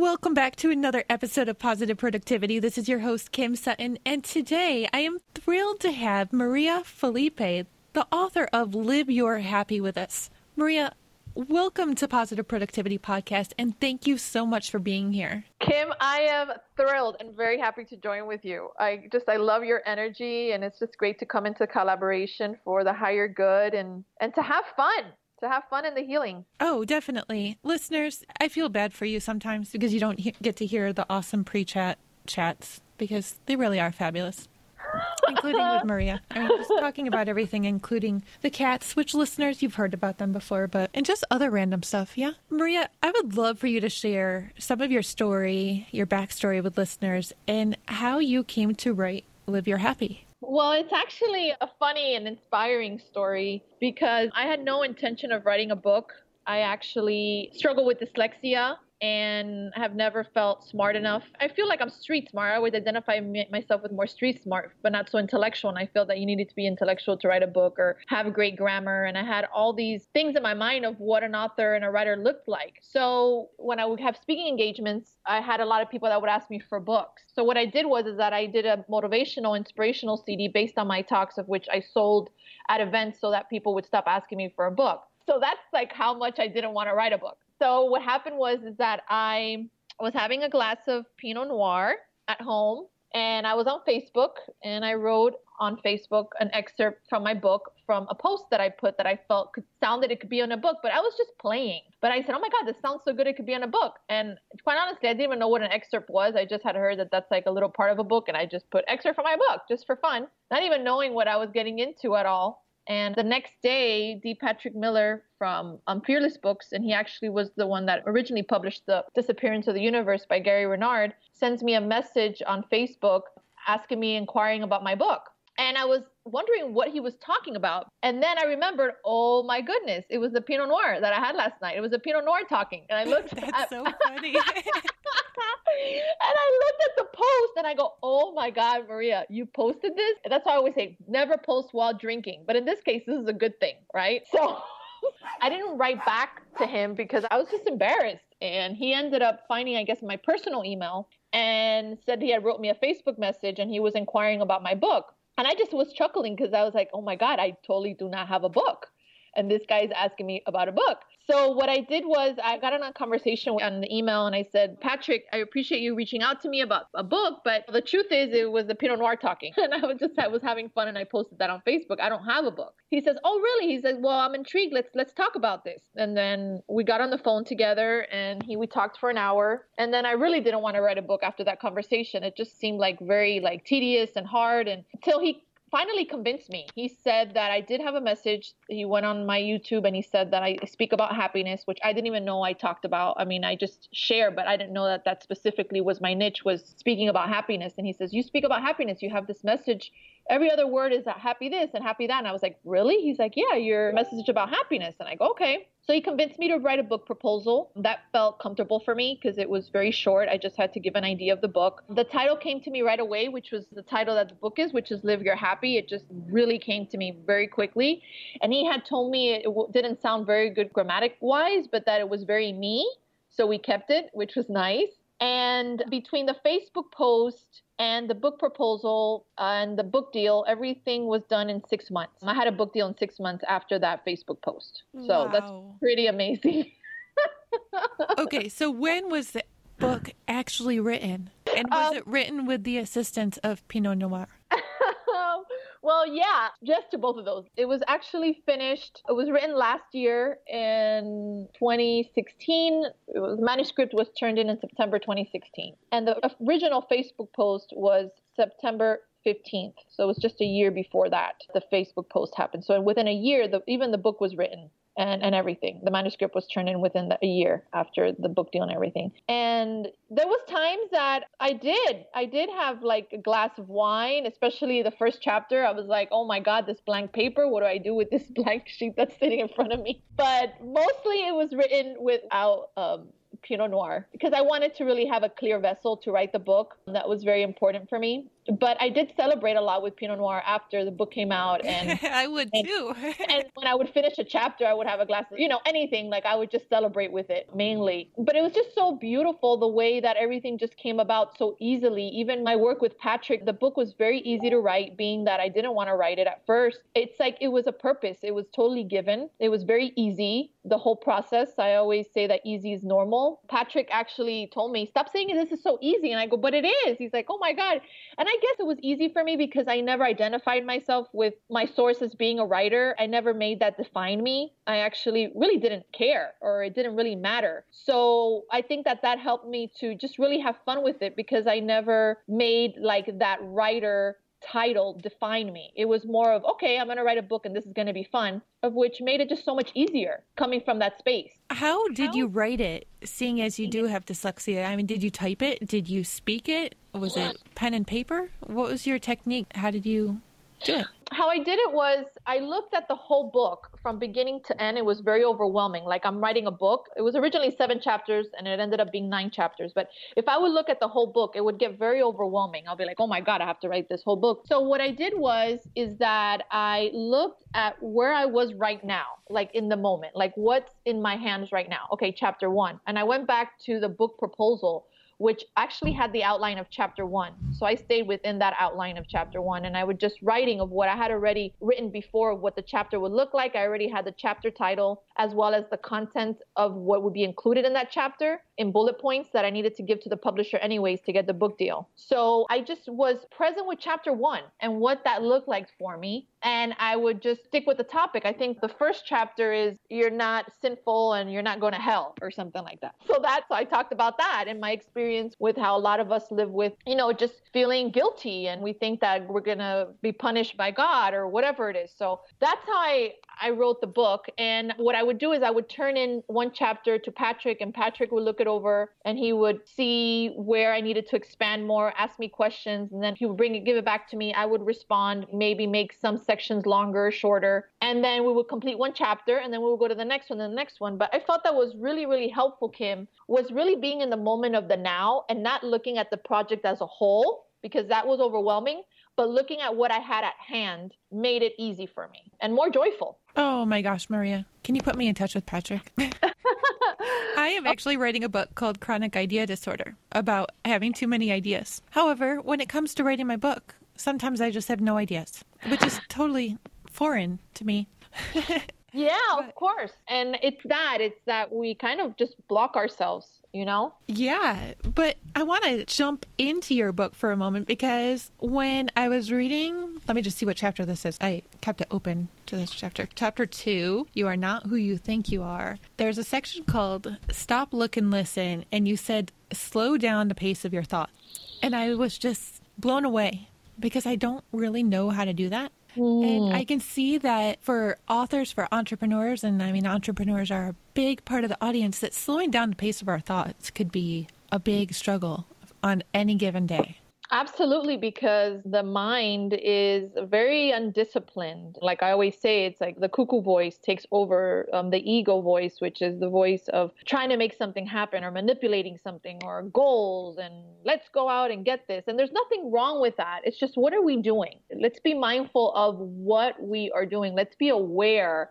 Welcome back to another episode of Positive Productivity. This is your host, Kim Sutton, and today I am thrilled to have Maria Felipe, the author of Live Your Happy with Us. Maria, welcome to Positive Productivity Podcast, and thank you so much for being here. Kim, I am thrilled and very happy to join with you. I just I love your energy, and it's just great to come into collaboration for the higher good and and to have fun to have fun in the healing. Oh, definitely. Listeners, I feel bad for you sometimes because you don't he- get to hear the awesome pre chat chats because they really are fabulous. including with Maria. I mean, just talking about everything, including the cats, which listeners, you've heard about them before, but, and just other random stuff. Yeah. Maria, I would love for you to share some of your story, your backstory with listeners, and how you came to write Live Your Happy. Well, it's actually a funny and inspiring story because I had no intention of writing a book. I actually struggle with dyslexia and have never felt smart enough. I feel like I'm street smart. I would identify myself with more street smart, but not so intellectual. And I feel that you needed to be intellectual to write a book or have great grammar. And I had all these things in my mind of what an author and a writer looked like. So when I would have speaking engagements, I had a lot of people that would ask me for books. So what I did was is that I did a motivational, inspirational CD based on my talks, of which I sold at events so that people would stop asking me for a book. So that's like how much I didn't want to write a book. So what happened was is that I was having a glass of Pinot Noir at home and I was on Facebook and I wrote on Facebook an excerpt from my book from a post that I put that I felt could sounded it could be on a book, but I was just playing. But I said, "Oh my god, this sounds so good it could be on a book." And quite honestly, I didn't even know what an excerpt was. I just had heard that that's like a little part of a book and I just put excerpt from my book just for fun, not even knowing what I was getting into at all. And the next day, D. Patrick Miller from um, Fearless Books, and he actually was the one that originally published The Disappearance of the Universe by Gary Renard, sends me a message on Facebook asking me, inquiring about my book. And I was wondering what he was talking about. And then I remembered, oh my goodness, it was the Pinot Noir that I had last night. It was the Pinot Noir talking. And I looked That's at, so funny. and I looked at the post and I go, oh my God, Maria, you posted this? And that's why I always say, never post while drinking. But in this case, this is a good thing, right? So I didn't write back to him because I was just embarrassed. And he ended up finding, I guess, my personal email and said he had wrote me a Facebook message and he was inquiring about my book. And I just was chuckling because I was like, oh my God, I totally do not have a book. And this guy's asking me about a book. So what I did was I got on a conversation on the email and I said, Patrick, I appreciate you reaching out to me about a book, but the truth is it was the Pinot Noir talking. And I was just I was having fun and I posted that on Facebook. I don't have a book. He says, Oh really? He says, Well, I'm intrigued. Let's let's talk about this. And then we got on the phone together and he we talked for an hour. And then I really didn't want to write a book after that conversation. It just seemed like very like tedious and hard and until he finally convinced me. He said that I did have a message. He went on my YouTube and he said that I speak about happiness, which I didn't even know I talked about. I mean, I just share, but I didn't know that that specifically was my niche was speaking about happiness. And he says, "You speak about happiness. You have this message. Every other word is happy this and happy that." And I was like, "Really?" He's like, "Yeah, your message about happiness." And I go, "Okay." So he convinced me to write a book proposal. That felt comfortable for me because it was very short. I just had to give an idea of the book. The title came to me right away, which was the title that the book is, which is Live Your Happy. It just really came to me very quickly. And he had told me it didn't sound very good grammatic wise, but that it was very me. So we kept it, which was nice. And between the Facebook post and the book proposal and the book deal, everything was done in six months. I had a book deal in six months after that Facebook post. So Wow. that's pretty amazing. okay, so when was the book actually written? And was Um, it written with the assistance of Pinot Noir? Well, yeah, just to both of those. It was actually finished. It was written last year in 2016. It was, the manuscript was turned in in September 2016. And the original Facebook post was September 15th. So it was just a year before that the Facebook post happened. So within a year, the, even the book was written. And, and everything. The manuscript was turned in within the, a year after the book deal and everything. And there was times that I did, I did have like a glass of wine, especially the first chapter. I was like, oh my God, this blank paper. What do I do with this blank sheet that's sitting in front of me? But mostly it was written without um, Pinot Noir because I wanted to really have a clear vessel to write the book. That was very important for me but I did celebrate a lot with Pinot Noir after the book came out, and I would and, too. and when I would finish a chapter, I would have a glass of, you know, anything. Like I would just celebrate with it mainly. But it was just so beautiful the way that everything just came about so easily. Even my work with Patrick, the book was very easy to write, being that I didn't want to write it at first. It's like it was a purpose. It was totally given. It was very easy. The whole process. I always say that easy is normal. Patrick actually told me, "Stop saying this is so easy," and I go, "But it is." He's like, "Oh my god," and I guess it was easy for me because I never identified myself with my source as being a writer. I never made that define me. I actually really didn't care or it didn't really matter. So I think that that helped me to just really have fun with it because I never made like that writer title define me. It was more of, okay, I'm going to write a book and this is going to be fun, of which made it just so much easier coming from that space. How did How? you write it, seeing as you do have dyslexia? I mean, did you type it? Did you speak it? Was it pen and paper? What was your technique? How did you do it? how I did it was I looked at the whole book from beginning to end. It was very overwhelming. Like I'm writing a book. It was originally seven chapters and it ended up being nine chapters. But if I would look at the whole book, it would get very overwhelming. I'll be like, oh my God, I have to write this whole book. So what I did was, is that I looked at where I was right now, like in the moment, like what's in my hands right now. Okay, chapter one. And I went back to the book proposal which actually had the outline of chapter one. So I stayed within that outline of chapter one and I would just writing of what I had already written before what the chapter would look like. I already had the chapter title as well as the content of what would be included in that chapter in bullet points that I needed to give to the publisher anyways to get the book deal. So I just was present with chapter one and what that looked like for me. And I would just stick with the topic. I think the first chapter is you're not sinful and you're not going to hell or something like that. So that's, I talked about that in my experience experience with how a lot of us live with, you know, just feeling guilty and we think that we're going to be punished by God or whatever it is. So that's how I, I wrote the book. And what I would do is I would turn in one chapter to Patrick, and Patrick would look it over and he would see where I needed to expand more, ask me questions, and then he would bring it, give it back to me. I would respond, maybe make some sections longer, shorter. And then we would complete one chapter and then we would go to the next one and the next one. But I felt that was really, really helpful, Kim, was really being in the moment of the now and not looking at the project as a whole because that was overwhelming but looking at what I had at hand made it easy for me and more joyful. Oh my gosh, Maria. Can you put me in touch with Patrick? I am actually writing a book called Chronic Idea Disorder about having too many ideas. However, when it comes to writing my book, sometimes I just have no ideas, which is totally foreign to me. yeah, but, of course. And it's that, it's that we kind of just block ourselves you know? Yeah, but I want to jump into your book for a moment because when I was reading, let me just see what chapter this is. I kept it open to this chapter. Chapter two, You Are Not Who You Think You Are. There's a section called Stop, Look, and Listen, and you said slow down the pace of your thoughts. And I was just blown away because I don't really know how to do that. And hmm. I can see that for authors, for entrepreneurs, and I mean, entrepreneurs are a big part of the audience, that slowing down the pace of our thoughts could be a big struggle on any given day. Absolutely, because the mind is very undisciplined. Like I always say, it's like the cuckoo voice takes over um, the ego voice, which is the voice of trying to make something happen or manipulating something or goals and let's go out and get this. And there's nothing wrong with that. It's just what are we doing? Let's be mindful of what we are doing. Let's be aware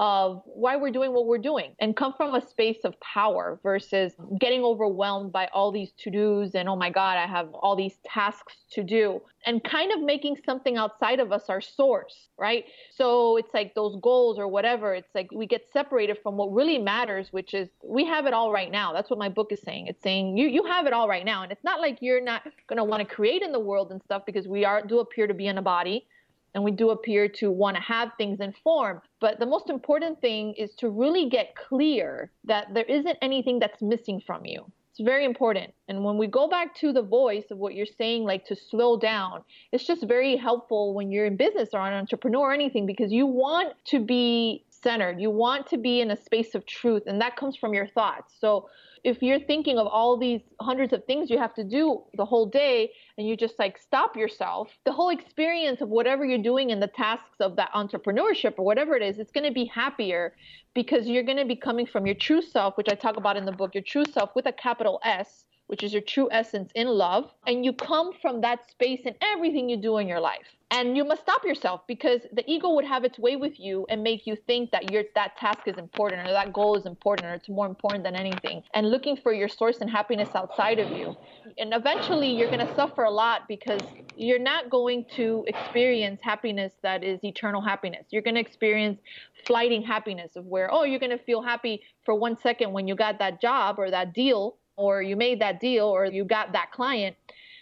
of why we're doing what we're doing and come from a space of power versus getting overwhelmed by all these to dos and oh my God, I have all these tasks to do and kind of making something outside of us our source, right? So it's like those goals or whatever, it's like we get separated from what really matters, which is we have it all right now. That's what my book is saying. It's saying you, you have it all right now. And it's not like you're not going to want to create in the world and stuff because we are do appear to be in a body and we do appear to want to have things in form. But the most important thing is to really get clear that there isn't anything that's missing from you. It's very important. And when we go back to the voice of what you're saying, like to slow down, it's just very helpful when you're in business or an entrepreneur or anything because you want to be centered. You want to be in a space of truth, and that comes from your thoughts. So if you're thinking of all these hundreds of things you have to do the whole day and you just like stop yourself, the whole experience of whatever you're doing in the tasks of that entrepreneurship or whatever it is, it's going to be happier because you're going to be coming from your true self, which I talk about in the book, your true self with a capital S which is your true essence in love. And you come from that space in everything you do in your life. And you must stop yourself because the ego would have its way with you and make you think that your that task is important or that goal is important or it's more important than anything. And looking for your source and happiness outside of you. And eventually you're going to suffer a lot because you're not going to experience happiness that is eternal happiness. You're going to experience flighting happiness of where, oh, you're going to feel happy for one second when you got that job or that deal or you made that deal or you got that client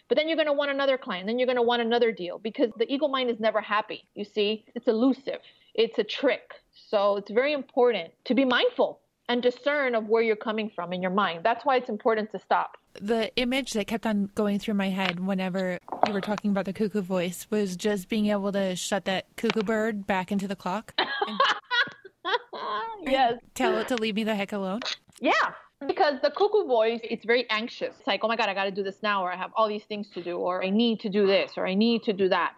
but then you're going to want another client then you're going to want another deal because the ego mind is never happy you see? It's elusive. It's a trick. So it's very important to be mindful and discern of where you're coming from in your mind. That's why it's important to stop. The image that kept on going through my head whenever you were talking about the cuckoo voice was just being able to shut that cuckoo bird back into the clock yes. tell it to leave me the heck alone? Yeah because the cuckoo voice, it's very anxious. It's like, oh my God, I got to do this now, or I have all these things to do, or I need to do this, or I need to do that.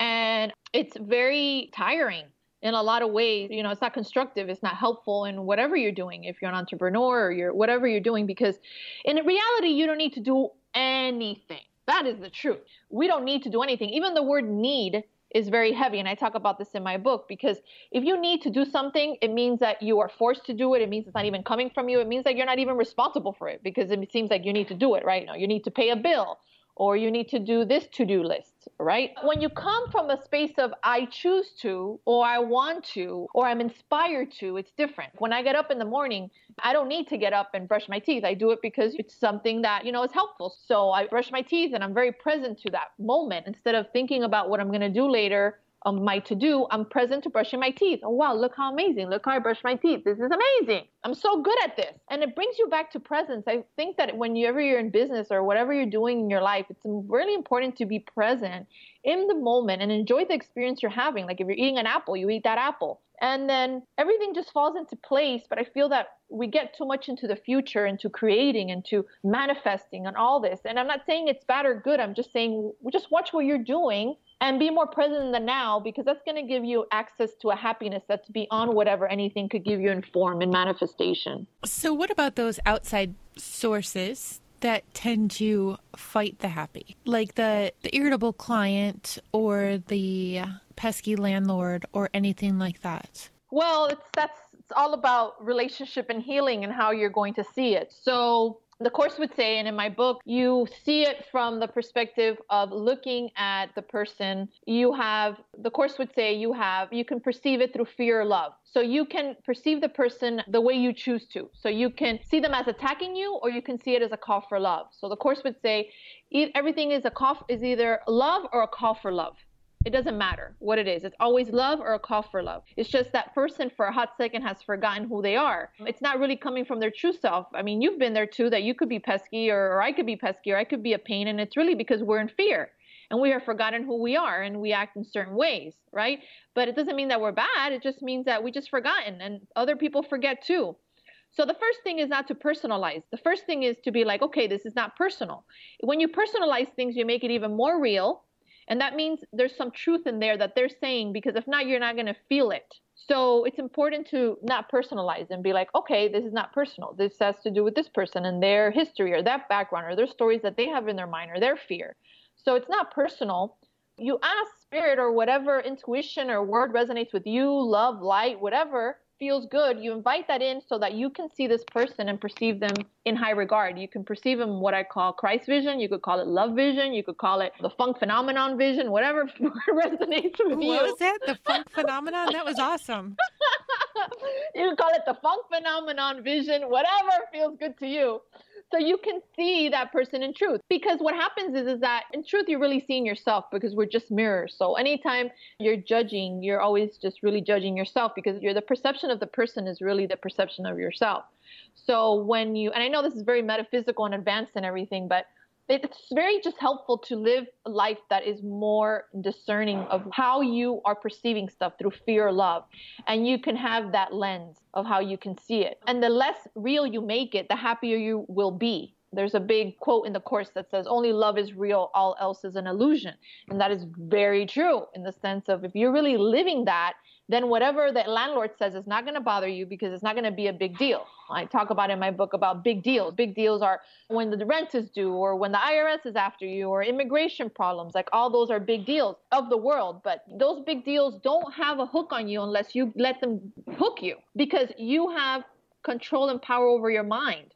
And it's very tiring in a lot of ways. You know, it's not constructive, it's not helpful in whatever you're doing, if you're an entrepreneur or you're whatever you're doing, because in reality, you don't need to do anything. That is the truth. We don't need to do anything. Even the word need is very heavy. And I talk about this in my book because if you need to do something, it means that you are forced to do it. It means it's not even coming from you. It means that you're not even responsible for it because it seems like you need to do it, right? Know, you need to pay a bill or you need to do this to do list, right? When you come from a space of I choose to, or I want to, or I'm inspired to, it's different. When I get up in the morning, I don't need to get up and brush my teeth. I do it because it's something that, you know, is helpful. So I brush my teeth and I'm very present to that moment instead of thinking about what I'm going to do later on my to do, I'm present to brushing my teeth. Oh, wow, look how amazing. Look how I brush my teeth. This is amazing. I'm so good at this. And it brings you back to presence. I think that whenever you're in business or whatever you're doing in your life, it's really important to be present in the moment and enjoy the experience you're having. Like if you're eating an apple, you eat that apple. And then everything just falls into place. But I feel that we get too much into the future, into creating, into manifesting, and all this. And I'm not saying it's bad or good. I'm just saying just watch what you're doing and be more present in the now because that's going to give you access to a happiness that's beyond whatever anything could give you in form and manifestation. So, what about those outside sources that tend to fight the happy, like the, the irritable client or the pesky landlord or anything like that? Well, it's that's it's all about relationship and healing and how you're going to see it. So, the course would say, and in my book, you see it from the perspective of looking at the person. You have, the course would say, you have, you can perceive it through fear or love. So you can perceive the person the way you choose to. So you can see them as attacking you, or you can see it as a call for love. So the course would say, everything is a call, is either love or a call for love. It doesn't matter what it is. It's always love or a call for love. It's just that person for a hot second has forgotten who they are. It's not really coming from their true self. I mean, you've been there too, that you could be pesky or, or I could be pesky or I could be a pain. And it's really because we're in fear and we have forgotten who we are and we act in certain ways, right? But it doesn't mean that we're bad. It just means that we just forgotten and other people forget too. So the first thing is not to personalize. The first thing is to be like, okay, this is not personal. When you personalize things, you make it even more real and that means there's some truth in there that they're saying because if not, you're not going to feel it. So it's important to not personalize and be like, okay, this is not personal. This has to do with this person and their history or that background or their stories that they have in their mind or their fear. So it's not personal. You ask spirit or whatever intuition or word resonates with you, love, light, whatever, feels good, you invite that in so that you can see this person and perceive them in high regard. You can perceive them what I call Christ vision. You could call it love vision. You could call it the funk phenomenon vision, whatever resonates with what you. What was that? The funk phenomenon? That was awesome. you can call it the funk phenomenon vision, whatever feels good to you so you can see that person in truth. Because what happens is is that in truth you're really seeing yourself because we're just mirrors. So anytime you're judging you're always just really judging yourself because you're the perception of the person is really the perception of yourself. So when you and i know this is very metaphysical and advanced and everything but it's very just helpful to live a life that is more discerning of how you are perceiving stuff through fear or love. And you can have that lens of how you can see it. And the less real you make it, the happier you will be. There's a big quote in the course that says, Only love is real, all else is an illusion. And that is very true in the sense of if you're really living that, then whatever the landlord says is not going to bother you because it's not going to be a big deal. I talk about in my book about big deals. Big deals are when the rent is due or when the IRS is after you or immigration problems. Like all those are big deals of the world, but those big deals don't have a hook on you unless you let them hook you because you have control and power over your mind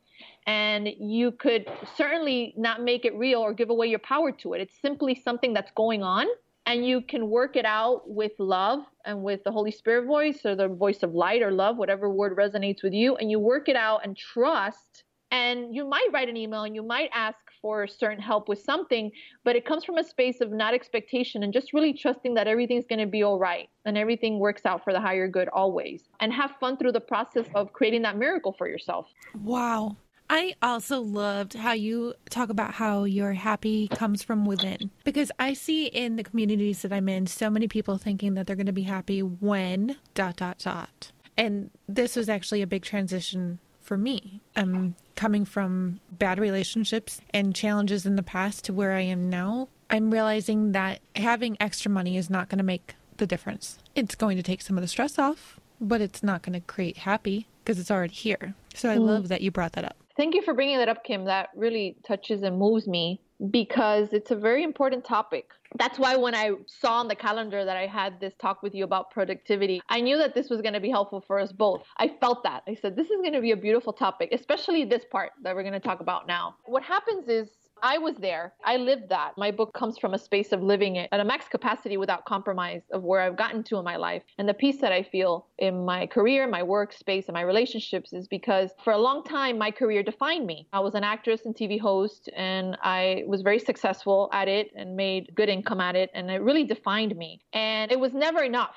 and you could certainly not make it real or give away your power to it. It's simply something that's going on and you can work it out with love and with the Holy Spirit voice or the voice of light or love, whatever word resonates with you, and you work it out and trust. And you might write an email and you might ask for certain help with something, but it comes from a space of not expectation and just really trusting that everything's going to be all right and everything works out for the higher good always. And have fun through the process of creating that miracle for yourself. Wow. I also loved how you talk about how your happy comes from within because I see in the communities that I'm in so many people thinking that they're going to be happy when dot dot dot. And this was actually a big transition for me. Um coming from bad relationships and challenges in the past to where I am now. I'm realizing that having extra money is not going to make the difference. It's going to take some of the stress off, but it's not going to create happy because it's already here. So I mm. love that you brought that up. Thank you for bringing that up, Kim. That really touches and moves me because it's a very important topic. That's why when I saw on the calendar that I had this talk with you about productivity, I knew that this was going to be helpful for us both. I felt that. I said, this is going to be a beautiful topic, especially this part that we're going to talk about now. What happens is I was there. I lived that. My book comes from a space of living it at a max capacity without compromise of where I've gotten to in my life. And the peace that I feel in my career, my workspace, and my relationships is because for a long time, my career defined me. I was an actress and TV host, and I was very successful at it and made good income at it. And it really defined me. And it was never enough.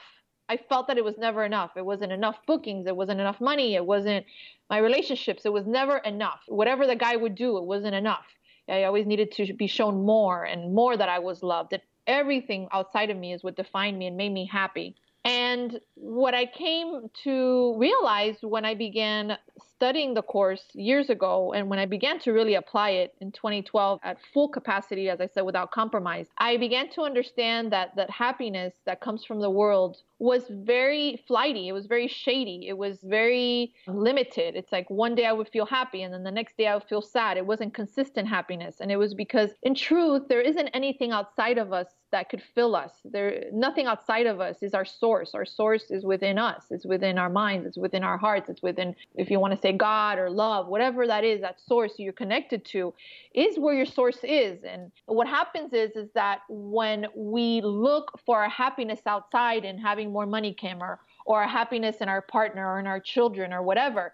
I felt that it was never enough. It wasn't enough bookings. It wasn't enough money. It wasn't my relationships. It was never enough. Whatever the guy would do, it wasn't enough. I always needed to be shown more and more that I was loved. That everything outside of me is what defined me and made me happy. And what I came to realize when I began studying the course years ago and when I began to really apply it in 2012 at full capacity, as I said, without compromise, I began to understand that that happiness that comes from the world was very flighty. It was very shady. It was very limited. It's like one day I would feel happy and then the next day I would feel sad. It wasn't consistent happiness. And it was because in truth, there isn't anything outside of us that could fill us. There nothing outside of us is our source. Our source is within us. It's within our minds. It's within our hearts. It's within if you want to say God or love, whatever that is, that source you're connected to is where your source is. And what happens is is that when we look for our happiness outside and having more money Kim or, or our happiness in our partner or in our children or whatever,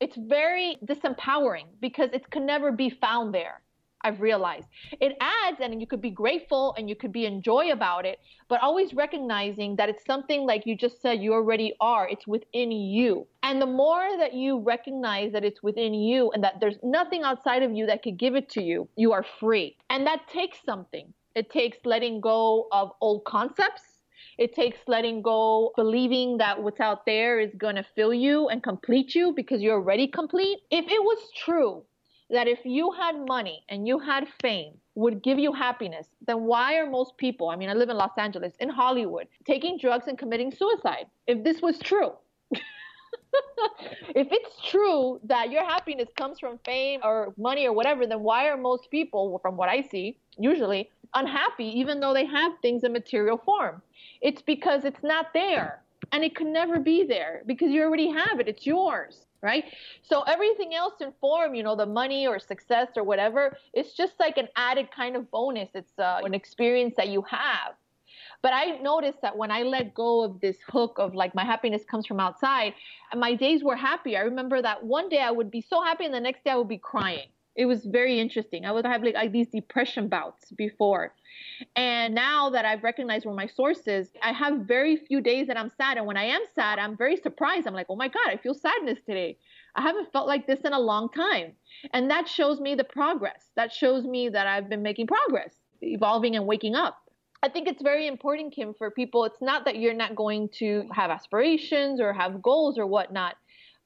it's very disempowering because it can never be found there. I've realized it adds, and you could be grateful and you could be enjoy about it, but always recognizing that it's something like you just said you already are. It's within you. And the more that you recognize that it's within you and that there's nothing outside of you that could give it to you, you are free. And that takes something. It takes letting go of old concepts. It takes letting go, believing that what's out there is going to fill you and complete you because you're already complete. If it was true that if you had money and you had fame would give you happiness, then why are most people, I mean, I live in Los Angeles, in Hollywood, taking drugs and committing suicide? If this was true. if it's true that your happiness comes from fame or money or whatever, then why are most people, from what I see, usually unhappy even though they have things in material form? It's because it's not there and it could never be there because you already have it. It's yours right? So everything else in form, you know, the money or success or whatever, it's just like an added kind of bonus. It's uh, an experience that you have. But I noticed that when I let go of this hook of like my happiness comes from outside, and my days were happy. I remember that one day I would be so happy and the next day I would be crying. It was very interesting. I would have like, like these depression bouts before. And now that I've recognized where my source is, I have very few days that I'm sad. And when I am sad, I'm very surprised. I'm like, oh my God, I feel sadness today. I haven't felt like this in a long time. And that shows me the progress. That shows me that I've been making progress, evolving and waking up. I think it's very important, Kim, for people. It's not that you're not going to have aspirations or have goals or whatnot.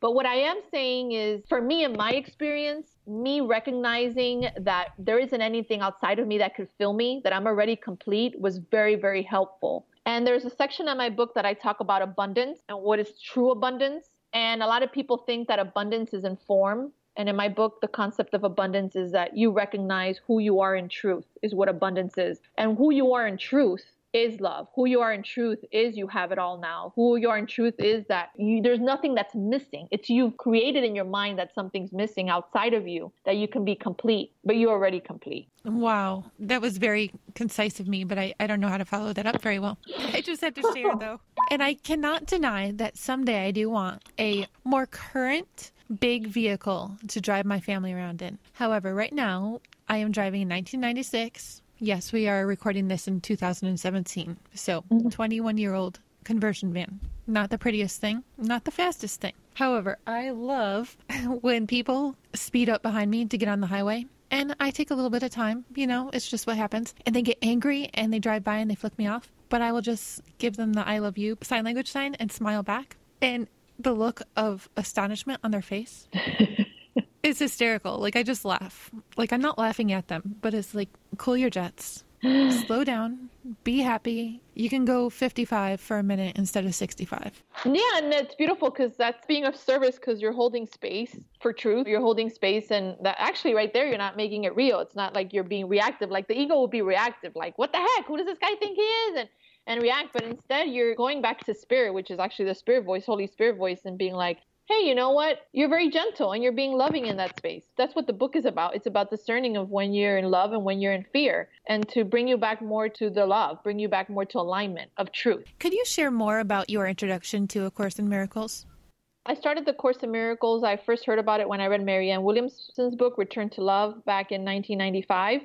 But what I am saying is, for me, in my experience, me recognizing that there isn't anything outside of me that could fill me, that I'm already complete, was very, very helpful. And there's a section in my book that I talk about abundance and what is true abundance. And a lot of people think that abundance is in form. And in my book, the concept of abundance is that you recognize who you are in truth, is what abundance is. And who you are in truth is love. Who you are in truth is you have it all now. Who you are in truth is that you, there's nothing that's missing. It's you've created in your mind that something's missing outside of you, that you can be complete, but you're already complete. Wow. That was very concise of me, but I, I don't know how to follow that up very well. I just had to share though. And I cannot deny that someday I do want a more current big vehicle to drive my family around in. However, right now I am driving a 1996 Yes, we are recording this in 2017. So, mm-hmm. 21 year old conversion van. Not the prettiest thing, not the fastest thing. However, I love when people speed up behind me to get on the highway. And I take a little bit of time, you know, it's just what happens. And they get angry and they drive by and they flick me off. But I will just give them the I love you sign language sign and smile back. And the look of astonishment on their face is hysterical. Like I just laugh. Like I'm not laughing at them, but it's like cool your jets. Slow down. Be happy. You can go 55 for a minute instead of 65. Yeah, and it's beautiful because that's being of service because you're holding space for truth. You're holding space, and that actually right there, you're not making it real. It's not like you're being reactive. Like the ego will be reactive. Like, what the heck? Who does this guy think he is? And and react. But instead, you're going back to spirit, which is actually the spirit voice, Holy Spirit voice, and being like, hey, you know what? You're very gentle and you're being loving in that space. That's what the book is about. It's about discerning of when you're in love and when you're in fear and to bring you back more to the love, bring you back more to alignment of truth. Could you share more about your introduction to A Course in Miracles? I started the Course in Miracles. I first heard about it when I read Marianne Williamson's book, Return to Love, back in 1995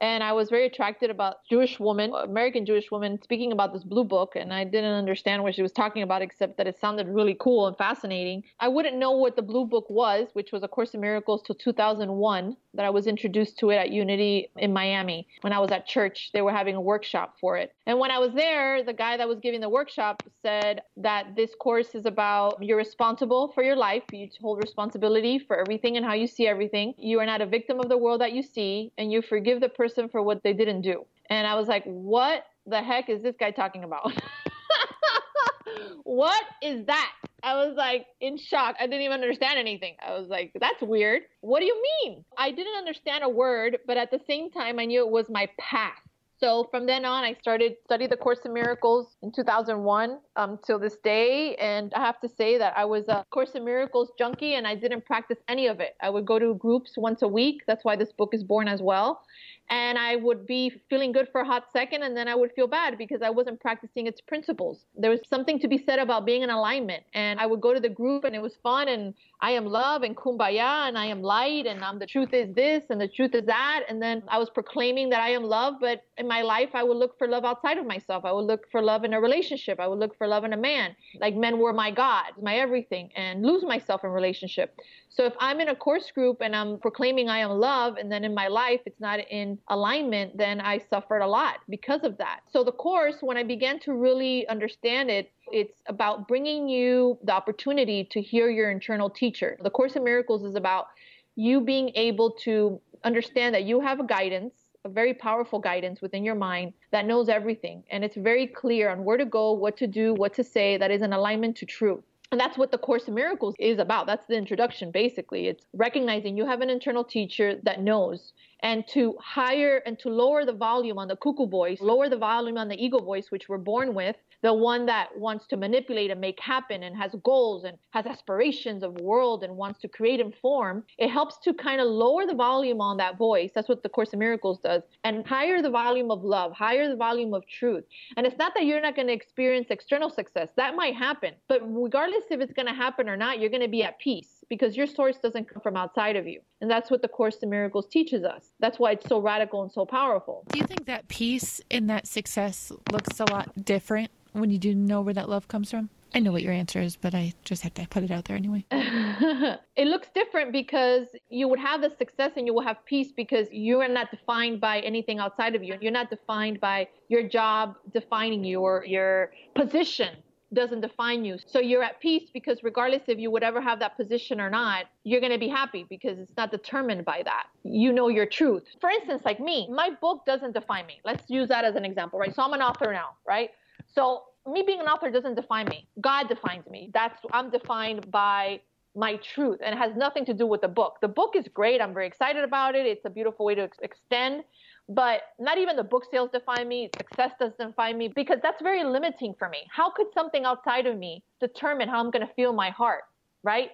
and I was very attracted about Jewish woman, American Jewish woman, speaking about this blue book, and I didn't understand what she was talking about except that it sounded really cool and fascinating. I wouldn't know what the blue book was, which was A Course in Miracles, till 2001 that I was introduced to it at Unity in Miami. When I was at church, they were having a workshop for it. And when I was there, the guy that was giving the workshop said that this course is about you're responsible for your life, you hold responsibility for everything and how you see everything. You are not a victim of the world that you see, and you forgive the person for what they didn't do. And I was like, what the heck is this guy talking about? what is that? I was like in shock. I didn't even understand anything. I was like, that's weird. What do you mean? I didn't understand a word, but at the same time, I knew it was my path. So from then on, I started study the Course in Miracles in 2001 um, till this day, and I have to say that I was a Course in Miracles junkie, and I didn't practice any of it. I would go to groups once a week. That's why this book is born as well and I would be feeling good for a hot second and then I would feel bad because I wasn't practicing its principles. There was something to be said about being in alignment and I would go to the group and it was fun and I am love and kumbaya and I am light and I'm the truth is this and the truth is that and then I was proclaiming that I am love but in my life I would look for love outside of myself. I would look for love in a relationship. I would look for love in a man. Like men were my god, my everything and lose myself in relationship. So if I'm in a course group and I'm proclaiming I am love, and then in my life it's not in alignment, then I suffered a lot because of that. So the course, when I began to really understand it, it's about bringing you the opportunity to hear your internal teacher. The Course in Miracles is about you being able to understand that you have a guidance a very powerful guidance within your mind that knows everything and it's very clear on where to go, what to do, what to say that is in alignment to truth. And that's what the Course in Miracles is about. That's the introduction, basically. It's recognizing you have an internal teacher that knows and to higher and to lower the volume on the cuckoo voice, lower the volume on the ego voice, which we're born with, the one that wants to manipulate and make happen and has goals and has aspirations of world and wants to create and form, it helps to kind of lower the volume on that voice. That's what the Course in Miracles does. And higher the volume of love, higher the volume of truth. And it's not that you're not going to experience external success. That might happen. But regardless if it's going to happen or not, you're going to be at peace because your source doesn't come from outside of you. And that's what the Course in Miracles teaches us. That's why it's so radical and so powerful. Do you think that peace and that success looks a lot different when you do know where that love comes from? I know what your answer is, but I just have to put it out there anyway. it looks different because you would have the success and you will have peace because you are not defined by anything outside of you. You're not defined by your job defining you or your position doesn't define you. So you're at peace because regardless if you would ever have that position or not, you're going to be happy because it's not determined by that. You know your truth. For instance, like me, my book doesn't define me. Let's use that as an example, right? So I'm an author now, right? So me being an author doesn't define me. God defines me. That's I'm defined by my truth and it has nothing to do with the book. The book is great. I'm very excited about it. It's a beautiful way to ex- extend, but not even the book sales define me. Success doesn't define me because that's very limiting for me. How could something outside of me determine how I'm going to feel my heart, right?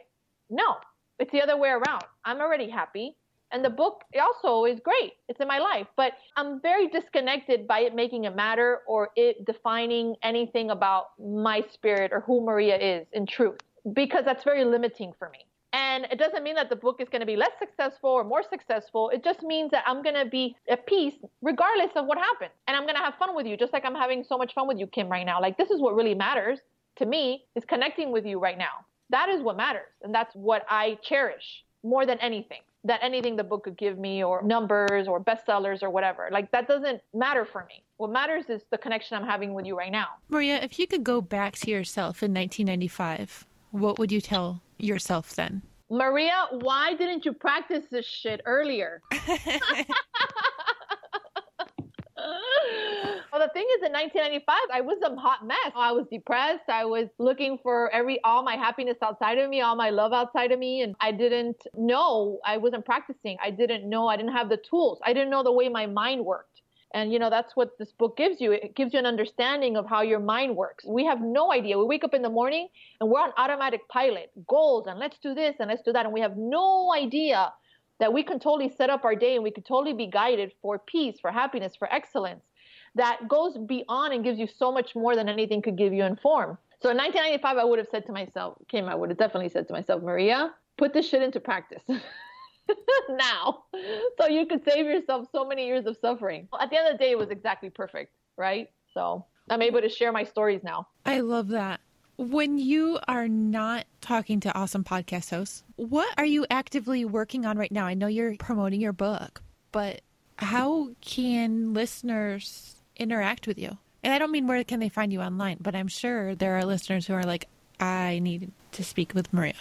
No, it's the other way around. I'm already happy. And the book also is great. It's in my life, but I'm very disconnected by it making it matter or it defining anything about my spirit or who Maria is in truth, because that's very limiting for me. And it doesn't mean that the book is going to be less successful or more successful. It just means that I'm going to be at peace regardless of what happens. And I'm going to have fun with you, just like I'm having so much fun with you, Kim, right now. Like, this is what really matters to me is connecting with you right now. That is what matters. And that's what I cherish more than anything that anything the book could give me or numbers or bestsellers or whatever. Like that doesn't matter for me. What matters is the connection I'm having with you right now. Maria, if you could go back to yourself in 1995, what would you tell yourself then? Maria, why didn't you practice this shit earlier? well, the thing is, in 1995, I was a hot mess. I was depressed. I was looking for every all my happiness outside of me, all my love outside of me, and I didn't know. I wasn't practicing. I didn't know. I didn't have the tools. I didn't know the way my mind worked. And you know, that's what this book gives you. It gives you an understanding of how your mind works. We have no idea. We wake up in the morning and we're on automatic pilot, goals, and let's do this and let's do that. And we have no idea that we can totally set up our day and we can totally be guided for peace, for happiness, for excellence that goes beyond and gives you so much more than anything could give you in form. So in 1995, I would have said to myself, Kim, I would have definitely said to myself, Maria, put this shit into practice. now, so you could save yourself so many years of suffering. At the end of the day, it was exactly perfect, right? So I'm able to share my stories now. I love that. When you are not talking to awesome podcast hosts, what are you actively working on right now? I know you're promoting your book, but how can listeners interact with you? And I don't mean where can they find you online, but I'm sure there are listeners who are like, I need to speak with Maria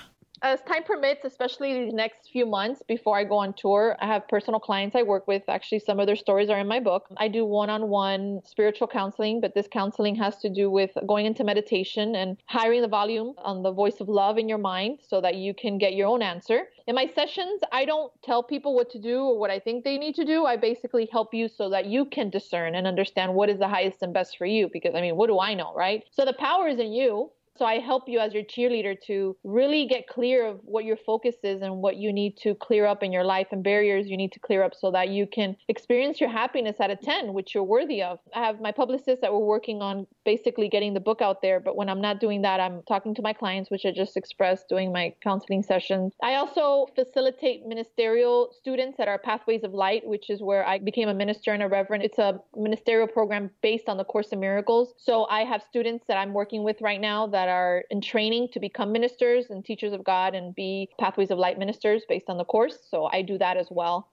as time permits, especially the next few months before I go on tour, I have personal clients I work with. Actually, some of their stories are in my book. I do one on one spiritual counseling, but this counseling has to do with going into meditation and hiring the volume on the voice of love in your mind so that you can get your own answer. In my sessions, I don't tell people what to do or what I think they need to do. I basically help you so that you can discern and understand what is the highest and best for you. Because, I mean, what do I know, right? So the power is in you. So I help you as your cheerleader to really get clear of what your focus is and what you need to clear up in your life and barriers you need to clear up so that you can experience your happiness at a 10, which you're worthy of. I have my publicist that we're working on basically getting the book out there, but when I'm not doing that, I'm talking to my clients, which I just expressed doing my counseling sessions. I also facilitate ministerial students at our Pathways of Light, which is where I became a minister and a reverend. It's a ministerial program based on the Course in Miracles. So I have students that I'm working with right now that that are in training to become ministers and teachers of God and be Pathways of Light ministers based on the course. So I do that as well.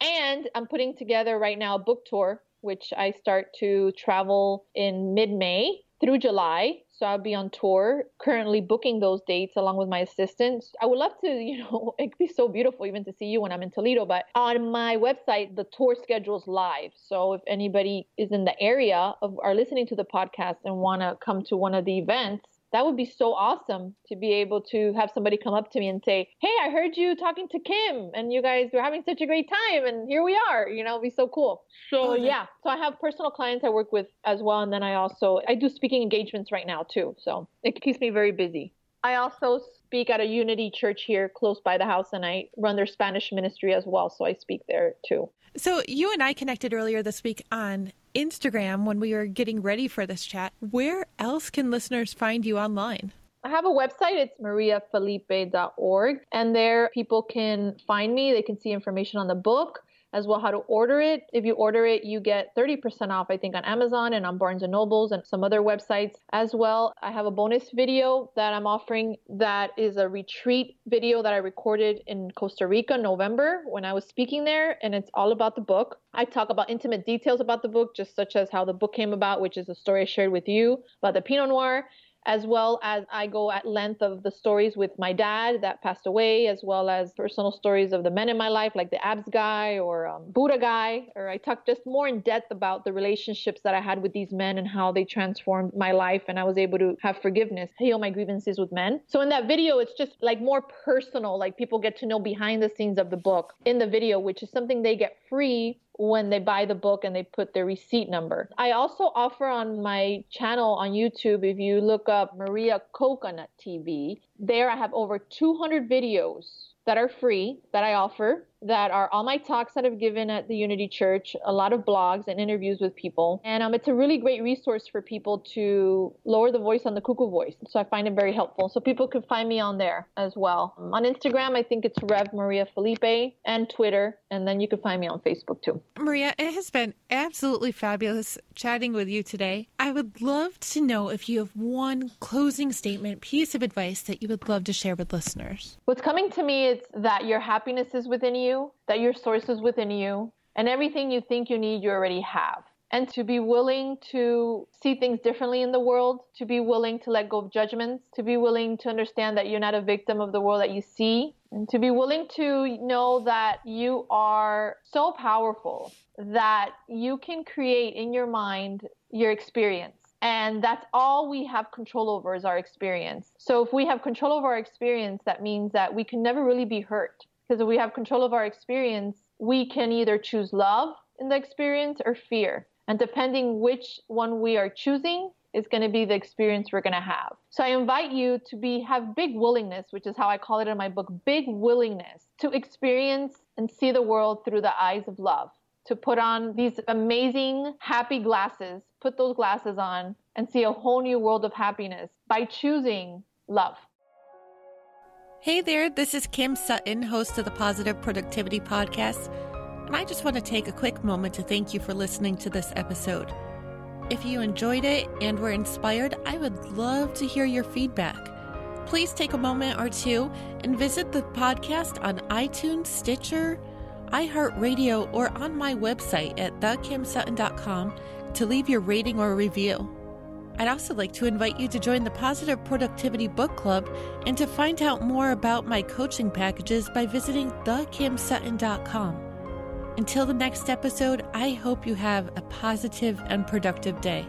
And I'm putting together right now a book tour, which I start to travel in mid May through July. So I'll be on tour, currently booking those dates along with my assistants. I would love to, you know, it'd be so beautiful even to see you when I'm in Toledo. But on my website, the tour schedule's live. So if anybody is in the area of are listening to the podcast and want to come to one of the events, that would be so awesome to be able to have somebody come up to me and say, Hey, I heard you talking to Kim and you guys were having such a great time and here we are, you know, it'd be so cool. So oh, okay. yeah, so I have personal clients I work with as well. And then I also, I do speaking engagements right now too. So it keeps me very busy. I also speak at a Unity church here close by the house and I run their Spanish ministry as well. So I speak there too. So you and I connected earlier this week on Instagram when we were getting ready for this chat. Where else can listeners find you online? I have a website. It's mariafelipe.org. And there people can find me. They can see information on the book. As well how to order it. If you order it, you get 30% off, I think, on Amazon and on Barnes and Nobles and some other websites as well. I have a bonus video that I'm offering that is a retreat video that I recorded in Costa Rica November when I was speaking there, and it's all about the book. I talk about intimate details about the book, just such as how the book came about, which is a story I shared with you about the Pinot Noir as well as I go at length of the stories with my dad that passed away, as well as personal stories of the men in my life, like the abs guy or um, Buddha guy. Or I talk just more in depth about the relationships that I had with these men and how they transformed my life, and I was able to have forgiveness, heal my grievances with men. So in that video, it's just like more personal, like people get to know behind the scenes of the book in the video, which is something they get free when they buy the book and they put their receipt number. I also offer on my channel on YouTube, if you look up Maria Coconut TV, there I have over 200 videos that are free that I offer that are all my talks that I've given at the Unity Church, a lot of blogs and interviews with people. And um, it's a really great resource for people to lower the voice on the cuckoo voice. So I find it very helpful. So people can find me on there as well. On Instagram, I think it's Rev Maria Felipe and Twitter. And then you can find me on Facebook too. Maria, it has been absolutely fabulous chatting with you today. I would love to know if you have one closing statement, piece of advice that you would love to share with listeners. What's coming to me is that your happiness is within you that your source is within you, and everything you think you need, you already have. And to be willing to see things differently in the world, to be willing to let go of judgments, to be willing to understand that you're not a victim of the world that you see, and to be willing to know that you are so powerful that you can create in your mind your experience. And that's all we have control over is our experience. So if we have control over our experience, that means that we can never really be hurt. Because if we have control of our experience, we can either choose love in the experience or fear. And depending which one we are choosing, is going to be the experience we're going to have. So I invite you to be have big willingness, which is how I call it in my book, big willingness to experience and see the world through the eyes of love. To put on these amazing happy glasses, put those glasses on and see a whole new world of happiness by choosing love. Hey there, this is Kim Sutton, host of the Positive Productivity Podcast, and I just want to take a quick moment to thank you for listening to this episode. If you enjoyed it and were inspired, I would love to hear your feedback. Please take a moment or two and visit the podcast on iTunes, Stitcher, iHeartRadio, or on my website at thekimsutton.com to leave your rating or review. I'd also like to invite you to join the Positive Productivity Book Club and to find out more about my coaching packages by visiting thekimsutton.com. Until the next episode, I hope you have a positive and productive day.